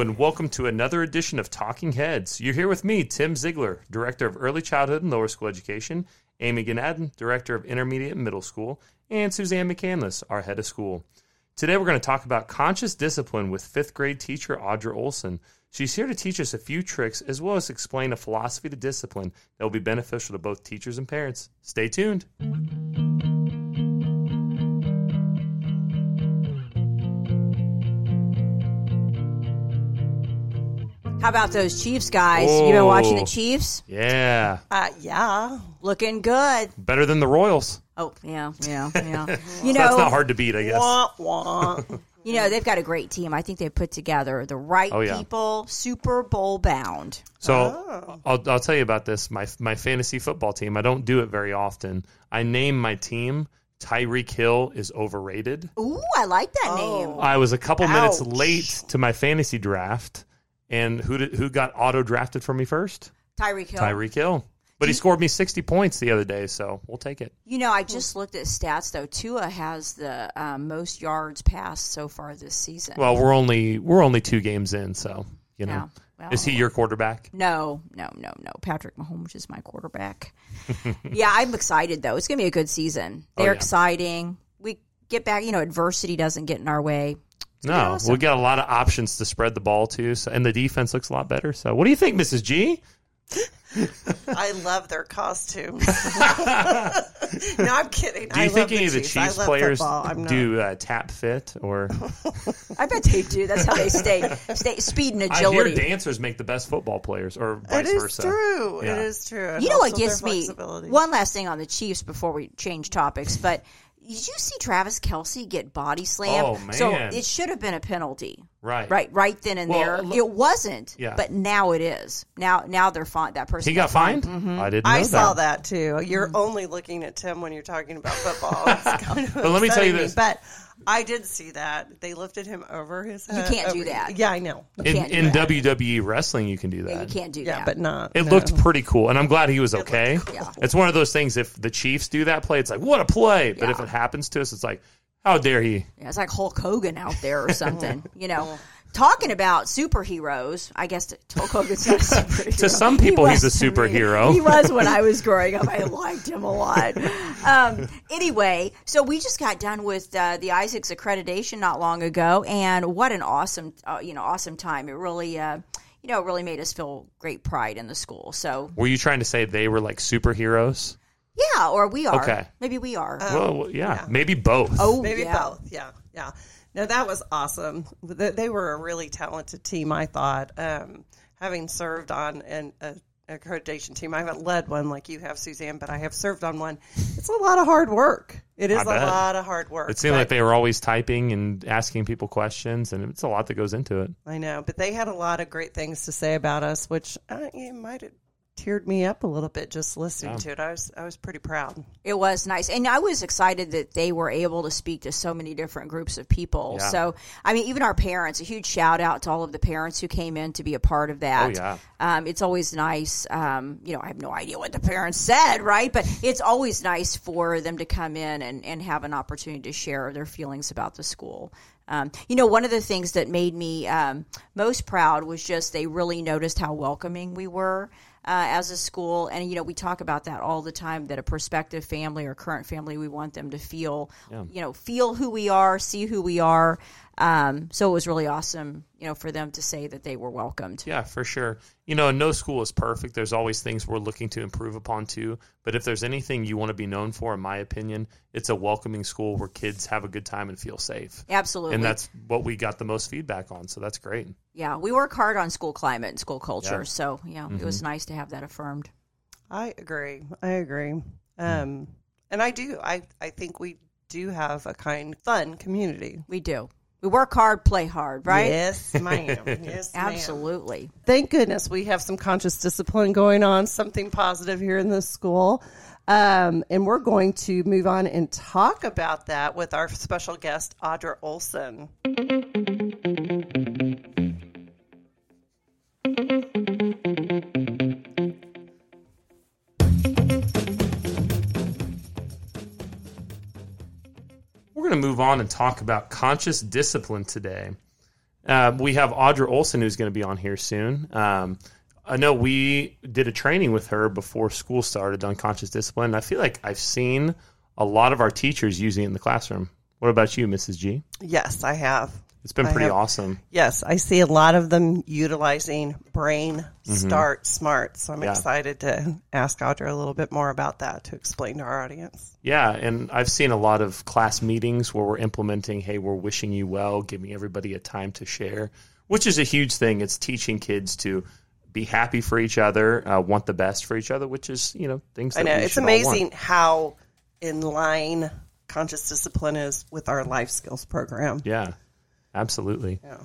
And welcome to another edition of Talking Heads. You're here with me, Tim Ziegler, Director of Early Childhood and Lower School Education, Amy Ganadin, Director of Intermediate and Middle School, and Suzanne McCandless, our Head of School. Today we're going to talk about conscious discipline with fifth grade teacher Audra Olson. She's here to teach us a few tricks as well as explain a philosophy to discipline that will be beneficial to both teachers and parents. Stay tuned. How about those Chiefs guys? You been watching Oh. the Chiefs? Yeah, Uh, yeah. Looking good. better than the Royals. Oh yeah, yeah, yeah. You know, That's not hard to beat, I guess. Wah, wah. you know they've got a great team. I think they put together the right Oh, yeah. people, Super Bowl bound. So Oh. I'll, I'll tell you about this. My my fantasy football team. I don't do it very often. I name my team. Tyreek Hill is overrated. Ooh, I like that Oh. name. I was a couple minutes late to my fantasy draft, and who did, who got auto drafted for me first? Tyreek Hill. Tyreek Hill. But he scored me sixty points the other day, so we'll take it. You know, I just looked at stats though. Tua has the um, most yards passed so far this season. Well, we're only we're only two games in, so you know. Yeah. Well, Is he your quarterback? No, no, no, no. Patrick Mahomes is my quarterback. yeah, I'm excited though. It's gonna be a good season. Oh, They're yeah. exciting. We get back. You know, adversity doesn't get in our way. No, awesome. we got a lot of options to spread the ball to, so, and the defense looks a lot better. So, what do you think, Mrs. G? I love their costumes. no, I'm kidding. Do you I think love any of the Chiefs. Chiefs players football. I'm not. do uh, tap fit or? I bet they do. That's how they stay, stay speed and agility. I hear dancers make the best football players, or It vice is versa. true. Yeah. It is true. It you know what helps gets me? One last thing on the Chiefs before we change topics, but. Did you see Travis Kelce get body slammed? Oh, So it should have been a penalty, Right, right, right then and Well, there. look- it wasn't, Yeah. but now it is. Now, now they're fine. That person He got fined. Mm-hmm. I didn't. Know I saw that. that too. You're mm-hmm. only looking at Tim when you're talking about football. It's kind of But let me tell you upsetting me. this. But I did see that they lifted him over his head. You can't do over- that. Yeah, I know. In, can't do in that. WWE wrestling, you can do that. Yeah, you can't do Yeah, that. but not. It no. looked pretty cool, and I'm glad he was okay. looked cool. Yeah. It's one of those things. If the Chiefs do that play, it's like what a play. But if Yeah. it happens to us, it's like how dare he? Yeah, it's like Hulk Hogan out there or something. you know, talking about superheroes. I guess Hulk Hogan's not a superhero. To some people, He he's a was to me. superhero. He was when I was growing up. I liked him a lot. Um, anyway, so we just got done with uh, the ISACS accreditation not long ago, and what an awesome, uh, you know, awesome time. It really. Uh, you know, it really made us feel great pride in the school. So, Were you trying to say they were like superheroes? yeah, or we are. Okay. Maybe we are. well, yeah, yeah. maybe both. oh, Maybe yeah. both. Yeah, yeah. No, that was awesome. They were a really talented team. I thought, um, having served on an a, accreditation team, I haven't led one like you have, Suzanne, but I have served on one. It's a lot of hard work. It is a lot of hard work. It seemed but- like they were always typing and asking people questions, and it's a lot that goes into it. I know, but they had a lot of great things to say about us, which uh, might have teared me up a little bit just listening to it. I was I was pretty proud. It was nice. And I was excited that they were able to speak to so many different groups of people. Yeah. So, I mean, even our parents, a huge shout out to all of the parents who came in to be a part of that. Oh, yeah. Um, it's always nice. Um, you know, I have no idea what the parents said, right? But it's always nice for them to come in and, and have an opportunity to share their feelings about the school. Um, you know, one of the things that made me um, most proud was just they really noticed how welcoming we were Uh, as a school. And, you know, we talk about that all the time that a prospective family or current family, we want them to feel, you know, feel who we are, see who we are. Um, so it was really awesome, you know, for them to say that they were welcomed. Yeah, for sure. You know, no school is perfect. There's always things we're looking to improve upon too. But if there's anything you want to be known for, in my opinion, it's a welcoming school where kids have a good time and feel safe. Absolutely. And that's what we got the most feedback on. So that's great. yeah, we work hard on school climate and school culture. Yeah. So, yeah, it was nice to have that affirmed. I agree. I agree. Um, and I do. I I think we do have a kind, fun community. We do. We work hard, play hard, right? Yes, ma'am. Yes, ma'am. Absolutely. Thank goodness we have some conscious discipline going on, something positive here in this school. Um, and we're going to move on and talk about that with our special guest, Audra Olson. We're going to move on and talk about conscious discipline today. Uh, we have Audra Olson who's going to be on here soon. Um, I know we did a training with her before school started on conscious discipline. I feel like I've seen a lot of our teachers using it in the classroom. What about you, Mrs. G? Yes, I have. It's been pretty have- awesome. Yes, I see a lot of them utilizing Brain Start Smart. So I'm Yeah. excited to ask Audra a little bit more about that to explain to our audience. Yeah, and I've seen a lot of class meetings where we're implementing, hey, we're wishing you well, giving everybody a time to share, which is a huge thing. It's teaching kids to be happy for each other, uh, want the best for each other, which is, you know, things that I know it's should all want. amazing how in line conscious discipline is with our life skills program. Yeah, absolutely. Yeah.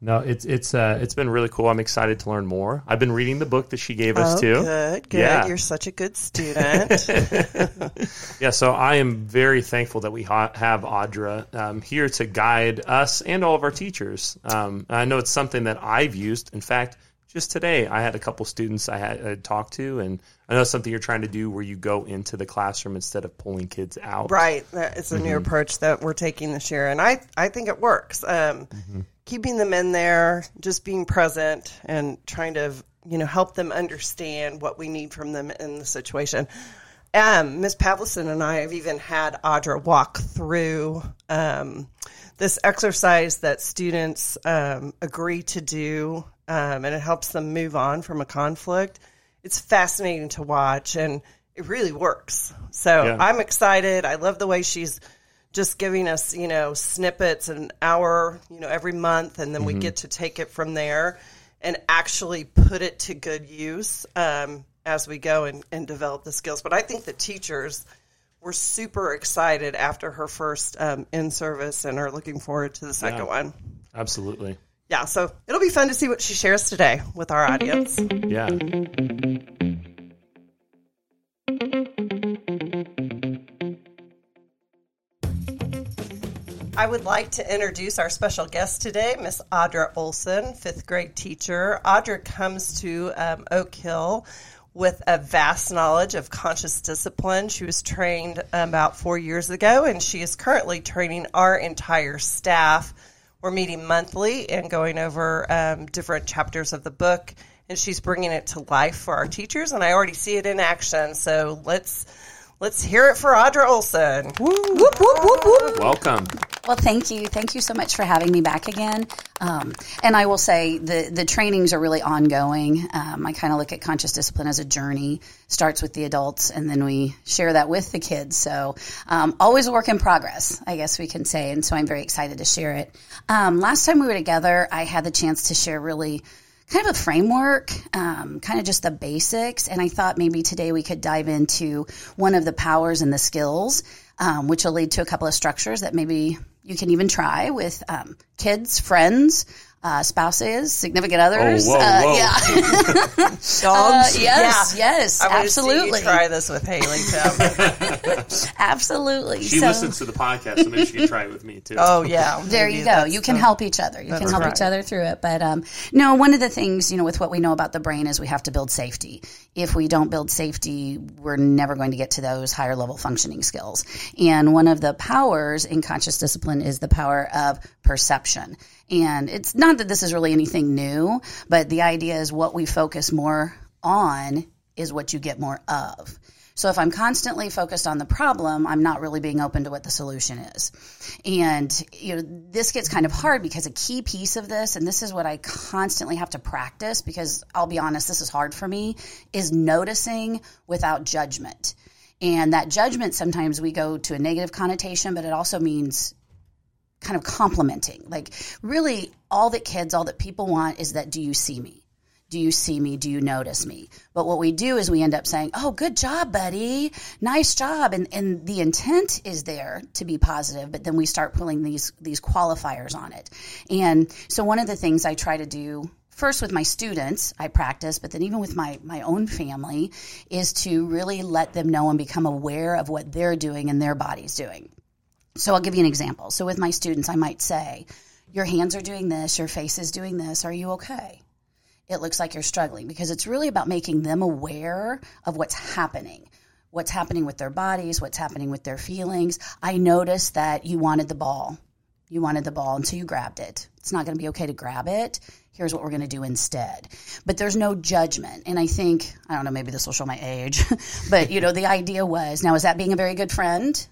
No, it's it's uh, it's been really cool. I'm excited to learn more. I've been reading the book that she gave us Oh, too. good, good. Yeah. You're such a good student. Yeah, so I am very thankful that we ha- have Audra um, here to guide us and all of our teachers. Um, I know it's something that I've used. In fact, just today I had a couple students I had uh, talked to, and I know something you're trying to do where you go into the classroom instead of pulling kids out. right. It's a new Mm-hmm. approach that we're taking this year, and I I think it works. Um, Mm-hmm. Keeping them in there, just being present, and trying to you know help them understand what we need from them in the situation. Um, Ms. Pavlison and I have even had Audra walk through um, this exercise that students um, agree to do, um, and it helps them move on from a conflict. It's fascinating to watch, and it really works. So Yeah. I'm excited. I love the way she's just giving us, you know, snippets an hour, you know, every month, and then we get to take it from there and actually put it to good use um, as we go and, and develop the skills. But I think the teachers were super excited after her first um, in service and are looking forward to the second Yeah. one. Absolutely. Yeah, so it'll be fun to see what she shares today with our audience. Yeah. I would like to introduce our special guest today, Miss Audra Olson, fifth grade teacher. Audra comes to um, Oak Hill with a vast knowledge of conscious discipline. She was trained about four years ago, and she is currently training our entire staff. We're meeting monthly and going over um, different chapters of the book, and she's bringing it to life for our teachers. And I already see it in action. So let's let's hear it for Audra Olson. Whoop, whoop, whoop, whoop. Welcome. Well, thank you. Thank you so much for having me back again. Um, and I will say the, the trainings are really ongoing. Um, I kind of look at conscious discipline as a journey, starts with the adults, and then we share that with the kids. So um, always a work in progress, I guess we can say. And so I'm very excited to share it. Um, last time we were together, I had the chance to share really kind of a framework, um, kind of just the basics. And I thought maybe today we could dive into one of the powers and the skills, um, which will lead to a couple of structures that maybe you can even try with um, kids, friends, uh, spouses, significant others. whoa, uh, whoa. Yeah. Dogs. Uh, yes, yes, I want see absolutely. you try this with Haley too. Absolutely. She So- listens to the podcast, so maybe she can try it with me too. oh yeah, there Maybe you go. You can the- help each other. You can help right. each other through it. But um, no, one of the things you know with what we know about the brain is we have to build safety. If we don't build safety, we're never going to get to those higher level functioning skills. And one of the powers in conscious discipline is the power of perception. And it's not that this is really anything new, but the idea is what we focus more on is what you get more of. So if I'm constantly focused on the problem, I'm not really being open to what the solution is. And you know, this gets kind of hard because a key piece of this, and this is what I constantly have to practice because I'll be honest, this is hard for me, is noticing without judgment. And that judgment sometimes we go to a negative connotation, but it also means kind of complimenting. Like really all that kids, all that people want is that do you see me? Do you see me? Do you notice me? But what we do is we end up saying, Oh, good job, buddy. Nice job. And, and the intent is there to be positive, but then we start pulling these, these qualifiers on it. And so one of the things I try to do first with my students, I practice, but then even with my, my own family is to really let them know and become aware of what they're doing and their body's doing. So I'll give you an example. So with my students, I might say, Your hands are doing this, your face is doing this. Are you okay? It looks like you're struggling because it's really about making them aware of what's happening. What's happening with their bodies, what's happening with their feelings. I noticed that you wanted the ball You wanted the ball, so you grabbed it. It's not going to be okay to grab it. Here's what we're going to do instead. But there's no judgment. And I think, I don't know, maybe this will show my age, but you know, the idea was now, is that being a very good friend?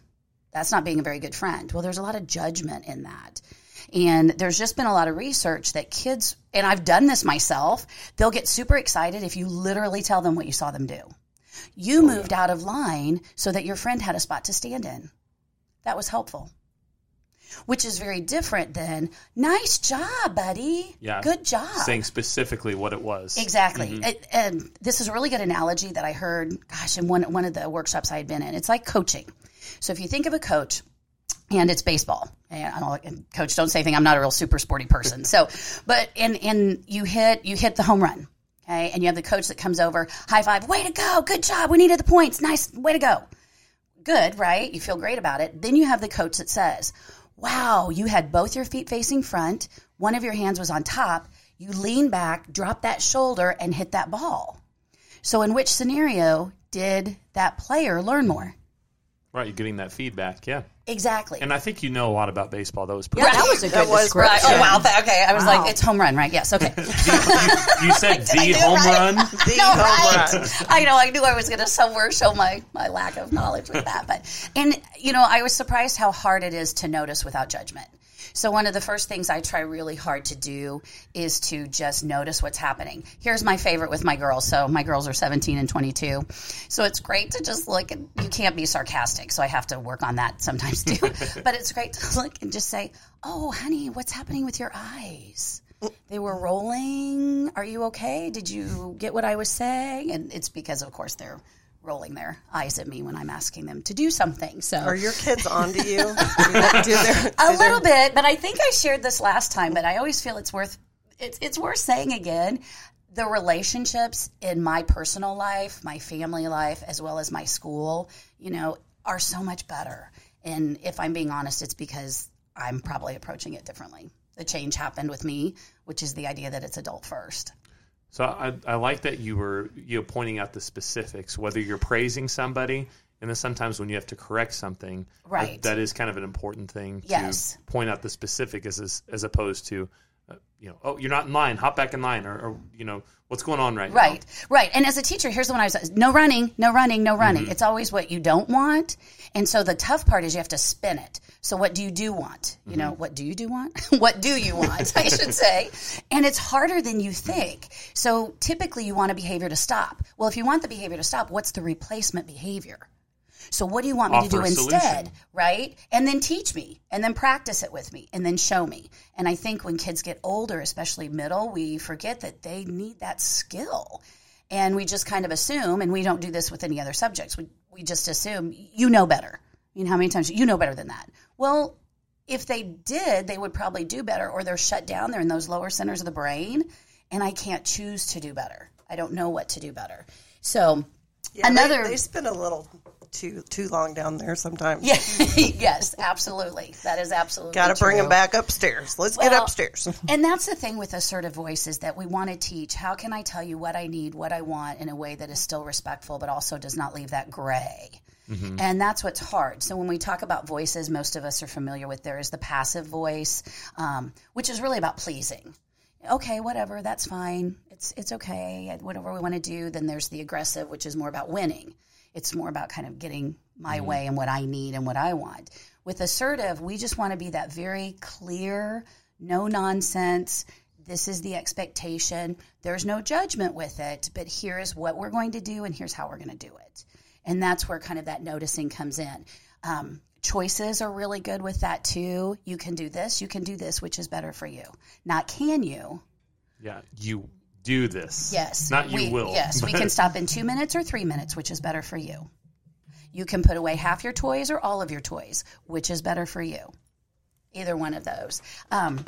That's not being a very good friend. Well, there's a lot of judgment in that. And there's just been a lot of research that kids, and I've done this myself, they'll get super excited if you literally tell them what you saw them do. You oh, moved out of line so that your friend had a spot to stand in. That was helpful. Which is very different than nice job, buddy. Yeah. Good job. Saying specifically what it was. Exactly. Mm-hmm. It- and this is a really good analogy that I heard, gosh, in one, one of the workshops I had been in. It's like coaching. So if you think of a coach, and it's baseball. And, and coach, don't say anything. I'm not a real super sporty person. So, but and and you hit you hit the home run, okay, and you have the coach that comes over, high five, way to go, good job, we needed the points, nice, way to go, good, right? You feel great about it. Then you have the coach that says, wow, you had both your feet facing front, one of your hands was on top, you lean back, drop that shoulder, and hit that ball. So, in which scenario did that player learn more? Right, you're getting that feedback. Yeah. Exactly. And I think you know a lot about baseball. That was pretty Yeah, that was a good That was description. Right. Oh wow. Th- Okay. I was Wow. like, it's home run, right? Yes. Okay. You said I the home right? run. The no, home right? run. I know. I knew I was going to somewhere show my my lack of knowledge with that, but and you know, I was surprised how hard it is to notice without judgment. So one of the first things I try really hard to do is to just notice what's happening. Here's my favorite with my girls. So my girls are 17 and 22. So it's great to just look and you can't be sarcastic. So I have to work on that sometimes too. but it's great to look and just say, "Oh, honey, what's happening with your eyes?" They were rolling. Are you okay? Did you get what I was saying? And it's because, of course, they're rolling their eyes at me when I'm asking them to do something. So Are your kids on to you? Do they- do their- a little their- bit, but I think I shared this last time. But I always feel it's worth it's it's worth saying again. The relationships in my personal life, my family life, as well as my school, you know, are so much better. And if I'm being honest, it's because I'm probably approaching it differently. The change happened with me, which is the idea that it's adult first. So I, I like that you were you know, pointing out the specifics, whether you're praising somebody, and then sometimes when you have to correct something, that- Right. that is kind of an important thing to Yes. point out the specific as as, as opposed to, uh, you know, oh, you're not in line, hop back in line, or, or you know, what's going on right, now? Right, right. And as a teacher, here's the one I was no running, no running, no running. It's always what you don't want. And so the tough part is you have to spin it. So what do you do want? You know, what do you do want? what do you want? I should say. And it's harder than you think. So typically you want a behavior to stop. Well, if you want the behavior to stop, what's the replacement behavior? So what do you want me to do instead? Right? And then teach me and then practice it with me and then show me. And I think when kids get older, especially middle, we forget that they need that skill. And we just kind of assume, and we don't do this with any other subjects, we, we just assume you know better. I mean, how many times you know better than that? Well, if they did, they would probably do better, or they're shut down. They're in those lower centers of the brain, and I can't choose to do better. I don't know what to do better. So, Yeah, another They, spend a little too too long down there sometimes. yeah, yes, absolutely. That is absolutely Got to bring them back upstairs. Let's get upstairs. And that's the thing with assertive voice is that we want to teach how can I tell you what I need, what I want in a way that is still respectful, but also does not leave that gray. And that's what's hard. So when we talk about voices, most of us are familiar with there is the passive voice, um, which is really about pleasing. Okay, whatever, that's fine. It's it's okay. Whatever we want to do. Then there's the aggressive, which is more about winning. It's more about kind of getting my way and what I need and what I want. With assertive, we just want to be that very clear, no nonsense. This is the expectation. There's no judgment with it, but here is what we're going to do and here's how we're going to do it. And that's where kind of that noticing comes in. Um, choices are really good with that too. You can do this, you can do this, which is better for you. Not can you. Yeah, you do this. Yes. not you we, will. Yes, we can stop in two minutes or three minutes, which is better for you. You can put away half your toys or all of your toys, which is better for you. Either one of those. Um,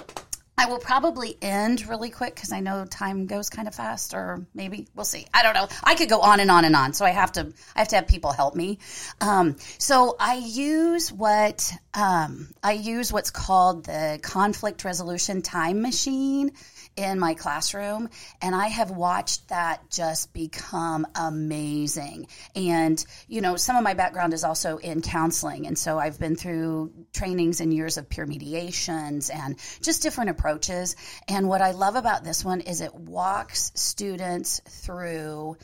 I will probably end really quick because I know time goes kind of fast, or maybe we'll see. I don't know. I could go on and on and on, so I have to. I have to have people help me. Um, so I use what um, I use what's called the conflict resolution time machine. In my classroom. And I have watched that just become amazing. And, you know, some of my background is also in counseling. And so I've been through trainings and years of peer mediations and just different approaches. And what I love about this one is it walks students through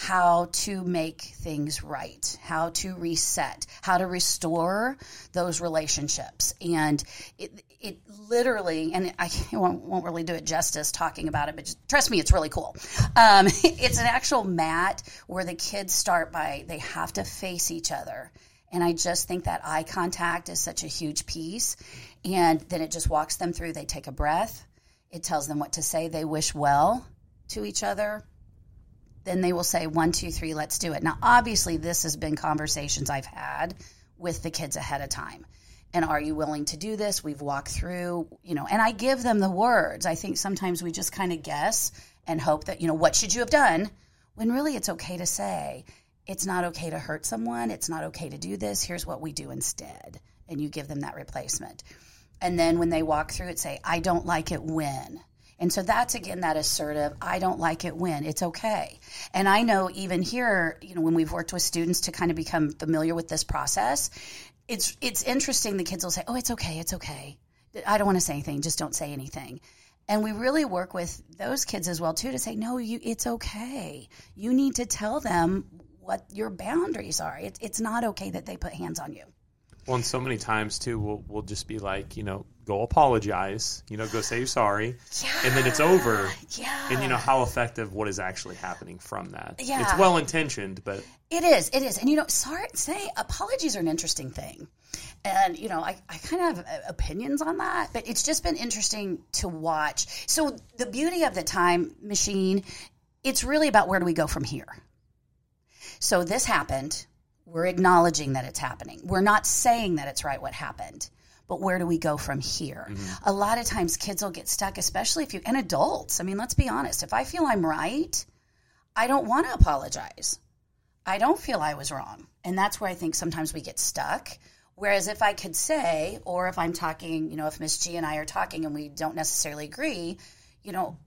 how to make things right, how to reset, how to restore those relationships. And it, it literally, and I won't, won't, really do it justice talking about it, but just, trust me, it's really cool. Um, it's an actual mat where the kids start by, they have to face each other. And I just think that eye contact is such a huge piece. And then it just walks them through. They take a breath. It tells them what to say. They wish well to each other then they will say one, two, three, let's do it. Now, obviously, this has been conversations I've had with the kids ahead of time. And are you willing to do this? We've walked through, you know, and I give them the words. I think sometimes we just kind of guess and hope that, you know, what should you have done? When really it's okay to say, it's not okay to hurt someone. It's not okay to do this. Here's what we do instead. And you give them that replacement. And then when they walk through it, say, I don't like it when. And so that's again that assertive, I don't like it when it's okay. And I know even here, you know, when we've worked with students to kind of become familiar with this process, it's it's interesting the kids will say, "Oh, it's okay, it's okay. I don't want to say anything, just don't say anything." And we really work with those kids as well too to say, "No, you it's okay. You need to tell them what your boundaries are. It, it's not okay that they put hands on you." Well, and so many times too, we'll we'll just be like, you know, go apologize, you know, go say you're sorry, yeah, and then it's over. Yeah. And you know how effective what is actually happening from that. Yeah. It's well intentioned, but it is, it is. And you know, sorry say apologies are an interesting thing. And you know, I, I kind of have uh, opinions on that, but it's just been interesting to watch. So the beauty of the time machine, it's really about where do we go from here. So this happened we're acknowledging that it's happening. We're not saying that it's right what happened, but where do we go from here? Mm-hmm. A lot of times kids will get stuck, especially if you, and adults. I mean, let's be honest. If I feel I'm right, I don't want to apologize. I don't feel I was wrong. And that's where I think sometimes we get stuck. Whereas if I could say, or if I'm talking, you know, if Miss G and I are talking and we don't necessarily agree, you know,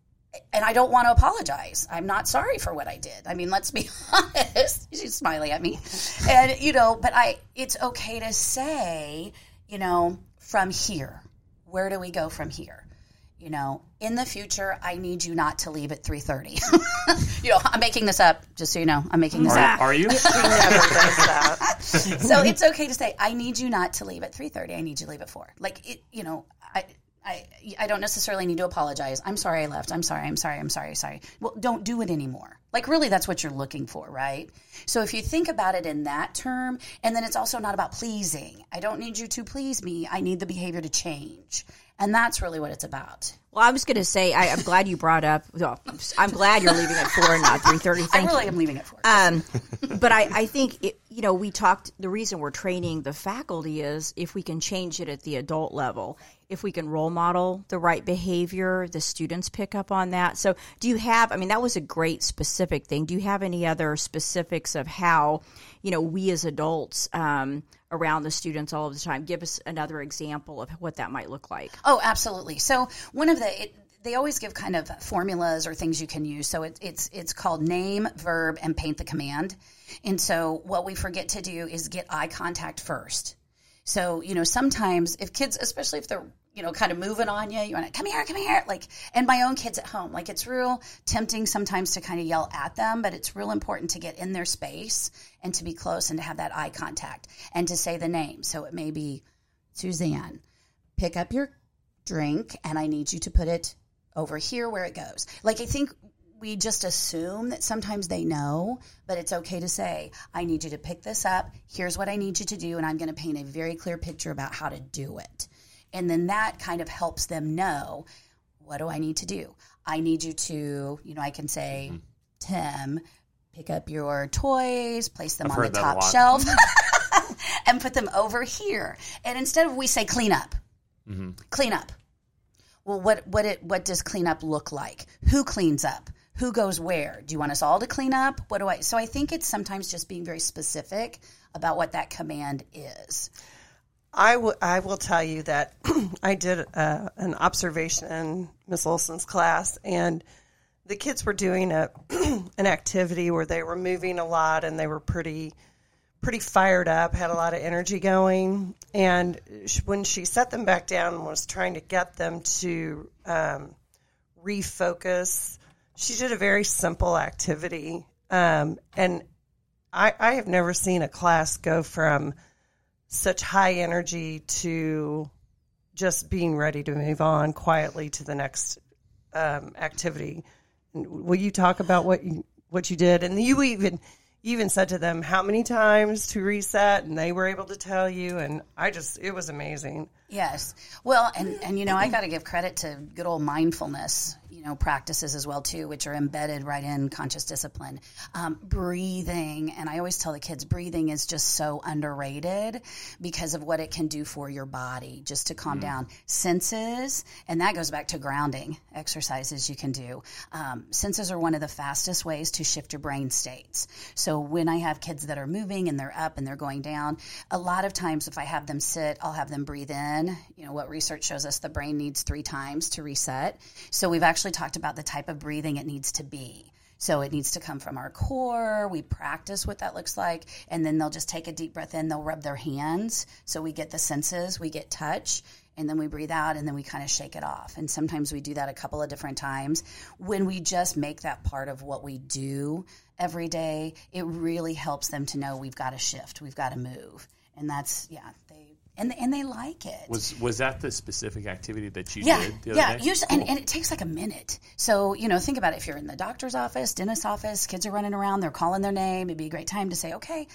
and I don't want to apologize. I'm not sorry for what I did. I mean, let's be honest. She's smiling at me. And, you know, but I, it's okay to say, you know, from here, where do we go from here? You know, in the future, I need you not to leave at 3.30. you know, I'm making this up, just so you know. I'm making this are, up. Are you? He never does that. so it's okay to say, I need you not to leave at 3.30. I need you to leave at 4. Like, it, you know, I, I, I don't necessarily need to apologize. I'm sorry I left. I'm sorry. I'm sorry. I'm sorry. Sorry. Well, don't do it anymore. Like, really, that's what you're looking for, right? So, if you think about it in that term, and then it's also not about pleasing. I don't need you to please me. I need the behavior to change. And that's really what it's about. Well, I was going to say, I, am glad you brought up. Well, I'm glad you're leaving at four and not three thirty. I really you. am leaving at four. Um, but I, I think it, you know we talked. The reason we're training the faculty is if we can change it at the adult level, if we can role model the right behavior, the students pick up on that. So, do you have? I mean, that was a great specific thing. Do you have any other specifics of how you know we as adults um, around the students all of the time? Give us another example of what that might look like. Oh, absolutely. So, one of the it, they always give kind of formulas or things you can use. So it, it's it's called name, verb, and paint the command. And so what we forget to do is get eye contact first. So you know sometimes if kids, especially if they're you know, kind of moving on you. You want to come here, come here. Like, and my own kids at home, like it's real tempting sometimes to kind of yell at them, but it's real important to get in their space and to be close and to have that eye contact and to say the name. So it may be Suzanne, pick up your drink and I need you to put it over here where it goes. Like, I think we just assume that sometimes they know, but it's okay to say, I need you to pick this up. Here's what I need you to do. And I'm going to paint a very clear picture about how to do it. And then that kind of helps them know what do I need to do? I need you to, you know, I can say, mm-hmm. Tim, pick up your toys, place them I've on the top shelf, and put them over here. And instead of we say clean up, mm-hmm. clean up. Well, what what it what does clean up look like? Who cleans up? Who goes where? Do you want us all to clean up? What do I? So I think it's sometimes just being very specific about what that command is. I, w- I will tell you that I did uh, an observation in Miss Olson's class, and the kids were doing a an activity where they were moving a lot and they were pretty pretty fired up, had a lot of energy going. And when she set them back down and was trying to get them to um, refocus, she did a very simple activity. Um, and I, I have never seen a class go from such high energy to just being ready to move on quietly to the next um, activity. Will you talk about what you what you did? And you even even said to them how many times to reset, and they were able to tell you. And I just it was amazing. Yes. Well, and, and you know, I got to give credit to good old mindfulness, you know, practices as well too, which are embedded right in conscious discipline. Um, breathing, and I always tell the kids, breathing is just so underrated because of what it can do for your body, just to calm down senses, and that goes back to grounding exercises you can do. Um, senses are one of the fastest ways to shift your brain states. So when I have kids that are moving and they're up and they're going down, a lot of times if I have them sit, I'll have them breathe in. You know, what research shows us the brain needs three times to reset. So we've actually talked about the type of breathing it needs to be. So it needs to come from our core. We practice what that looks like. And then they'll just take a deep breath in. They'll rub their hands. So we get the senses, we get touch. And then we breathe out and then we kind of shake it off. And sometimes we do that a couple of different times. When we just make that part of what we do every day, it really helps them to know we've got to shift, we've got to move. And that's, yeah, and, and they like it. Was was that the specific activity that you Yeah, did the other yeah. day? Usually, and, and it takes like a minute. So you know, think about it. If you're in the doctor's office, dentist's office, kids are running around, they're calling their name. It'd be a great time to say, "Okay,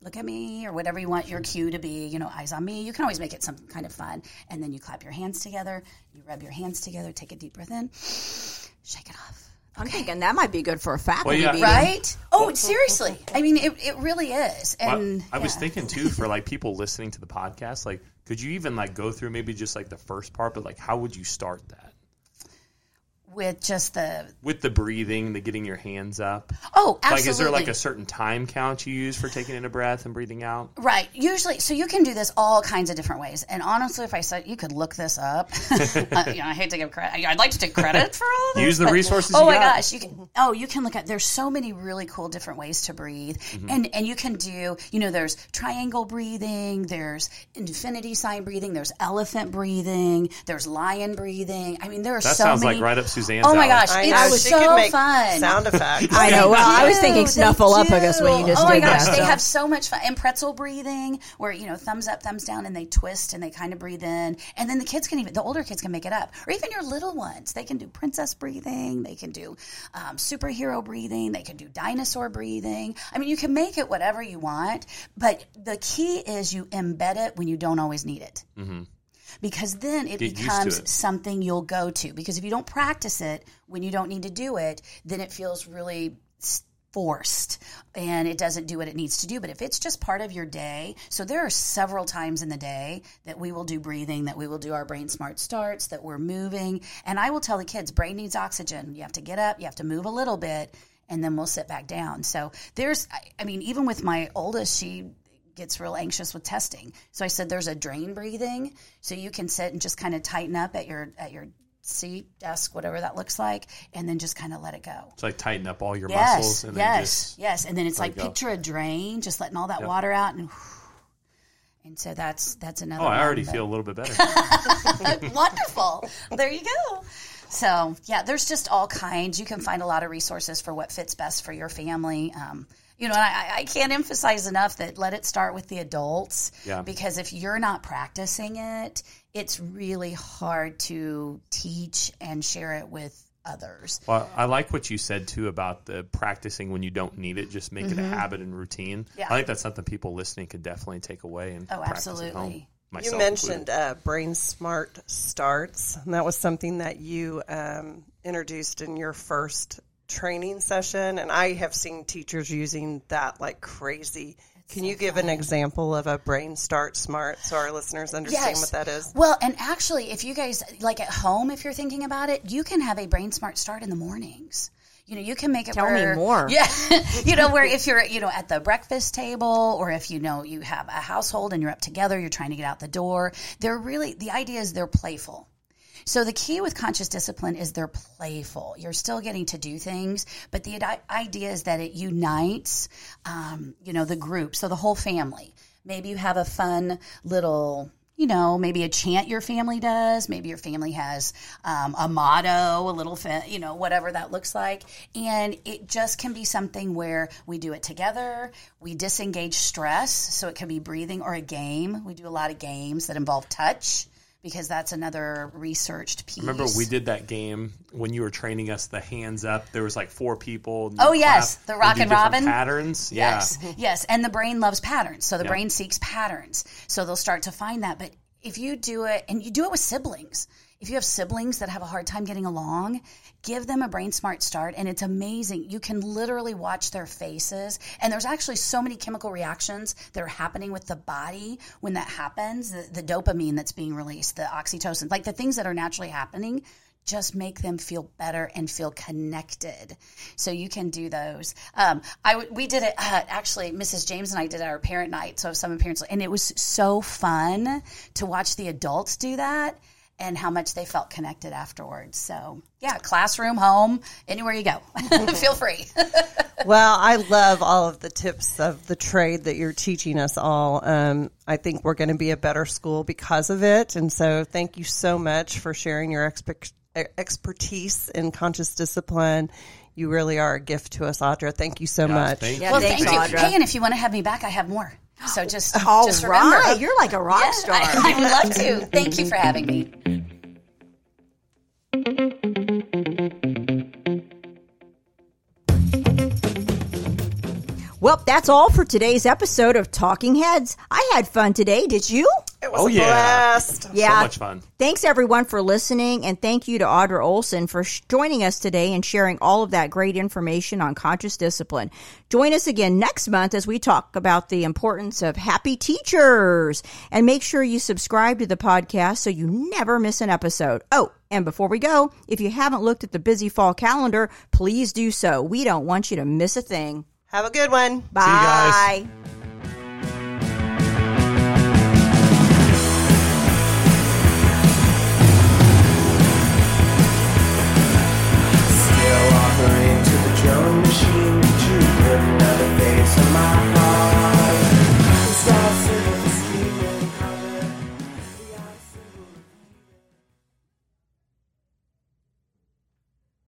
look at me," or whatever you want your cue to be. You know, eyes on me. You can always make it some kind of fun, and then you clap your hands together. You rub your hands together. Take a deep breath in. Shake it off. I'm thinking that might be good for a faculty yeah. meeting. Right? Oh, seriously. I mean, it, it really is. Well, And I was yeah. thinking too for like people listening to the podcast, like could you even like go through maybe just like the first part, but like how would you start that? With just the With the breathing, the getting your hands up. oh, absolutely. Like is there like a certain time count you use for taking in a breath and breathing out? Right. Usually, so you can do this all kinds of different ways. And honestly, if I said you could look this up, uh, you know, I hate to give credit. I'd like to take credit for all of this. Use the but- resources Oh my got. gosh, you can. Oh, you can look at. There's so many really cool different ways to breathe, Mm-hmm. and and you can do. You know, there's triangle breathing. There's infinity sign breathing. There's elephant breathing. There's lion breathing. I mean, there are That so sounds many. like right up Suzanne's Oh my gosh, I it's know she so could make fun. sound effects. I know. Well, I was do. thinking They snuffleupagus when you just oh my did gosh, that. they so. have so much fun. And pretzel breathing, where you know thumbs up, thumbs down, and they twist and they kind of breathe in. And then the kids can even the older kids can make it up, or even your little ones. They can do princess breathing. They can do um, superhero breathing. They can do dinosaur breathing. I mean, you can make it whatever you want, but the key is you embed it when you don't always need it. Because then it Get becomes it. something you'll go to. Because if you don't practice it when you don't need to do it, then it feels really forced and it doesn't do what it needs to do. But if it's just part of your day, so there are several times in the day that we will do breathing, that we will do our brain smart starts, that we're moving. And I will tell the kids, brain needs oxygen. You have to get up, you have to move a little bit, and then we'll sit back down. So there's, I- I mean, even with my oldest, she gets real anxious with testing. So I said there's a drain breathing, so you can sit and just kind of tighten up at your at your seat, desk, whatever that looks like, and then just kind of let it go. It's like tighten up all your Yes, muscles and then yes, just yes, and then it's like it picture a drain, just letting all that water out, and and so that's that's another. Oh, I one, already but- feel a little bit better. wonderful. There you go. So yeah, there's just all kinds. You can find a lot of resources for what fits best for your family. Um, you know, I, I can't emphasize enough that let it start with the adults. Yeah. Because if you're not practicing it, it's really hard to teach and share it with others. Well, I like what you said too about the practicing when you don't need it. Just make it a habit and routine. Mm-hmm. Yeah. I think that's something people listening could definitely take away and Oh, practice at absolutely. home. You mentioned uh, Brain Smart Starts, and that was something that you um, introduced in your first training session. And I have seen teachers using that like crazy. Can you give an example of a Brain Start Smart so our listeners understand what that is? Well, and actually, if you guys like at home, if you're thinking about it, you can have a brain smart start in the mornings. You know, you can make it Tell me more. Yeah, you know, where if you're, you know, at the breakfast table, or if you know you have a household and you're up together, you're trying to get out the door. They're really the idea is they're playful. So the key with conscious discipline is they're playful. You're still getting to do things, but the idea is that it unites, um, you know, the group, so the whole family. Maybe you have a fun little you know, maybe a chant your family does. Maybe your family has um, a motto, a little, fa- you know, whatever that looks like. And it just can be something where we do it together. We disengage stress. So it can be breathing or a game. We do a lot of games that involve touch because that's another researched piece. Remember, we did that game when you were training us. The hands up. There was like four people. Oh, yes, the Rockin' Robin. patterns. Yes, yes, and the brain loves patterns, so the Yeah. brain seeks patterns. So they'll start to find that. But if you do it, and you do it with siblings, if you have siblings that have a hard time getting along, give them a brain smart start, and it's amazing. You can literally watch their faces, and there's actually so many chemical reactions that are happening with the body when that happens. The, the dopamine that's being released, the oxytocin, like the things that are naturally happening just make them feel better and feel connected. So you can do those. Um, I we did it uh, actually. Mrs. James and I did our parent night. So some parents and it was so fun to watch the adults do that and how much they felt connected afterwards. So yeah, classroom, home, anywhere you go, feel free. Well, I love all of the tips of the trade that you're teaching us all. Um, I think we're going to be a better school because of it. And so thank you so much for sharing your expe- expertise in conscious discipline. You really are a gift to us, Audra. Thank you so much. thank Yeah, well, thanks, thank you. Audra. Hey, and if you want to have me back, I have more. So just All just right, remember. you're like a rock Yeah, star. I would love to. Thank you for having me. Well, that's all for today's episode of Talking Heads. I had fun today. Did you? It was Oh, a yeah. blast. Yeah. So much fun. Thanks everyone for listening, and thank you to Audra Olson for sh- joining us today and sharing all of that great information on conscious discipline. Join us again next month as we talk about the importance of happy teachers. And make sure you subscribe to the podcast so you never miss an episode. Oh, and before we go, if you haven't looked at the busy fall calendar, please do so. We don't want you to miss a thing. Have a good one. Bye. See you guys.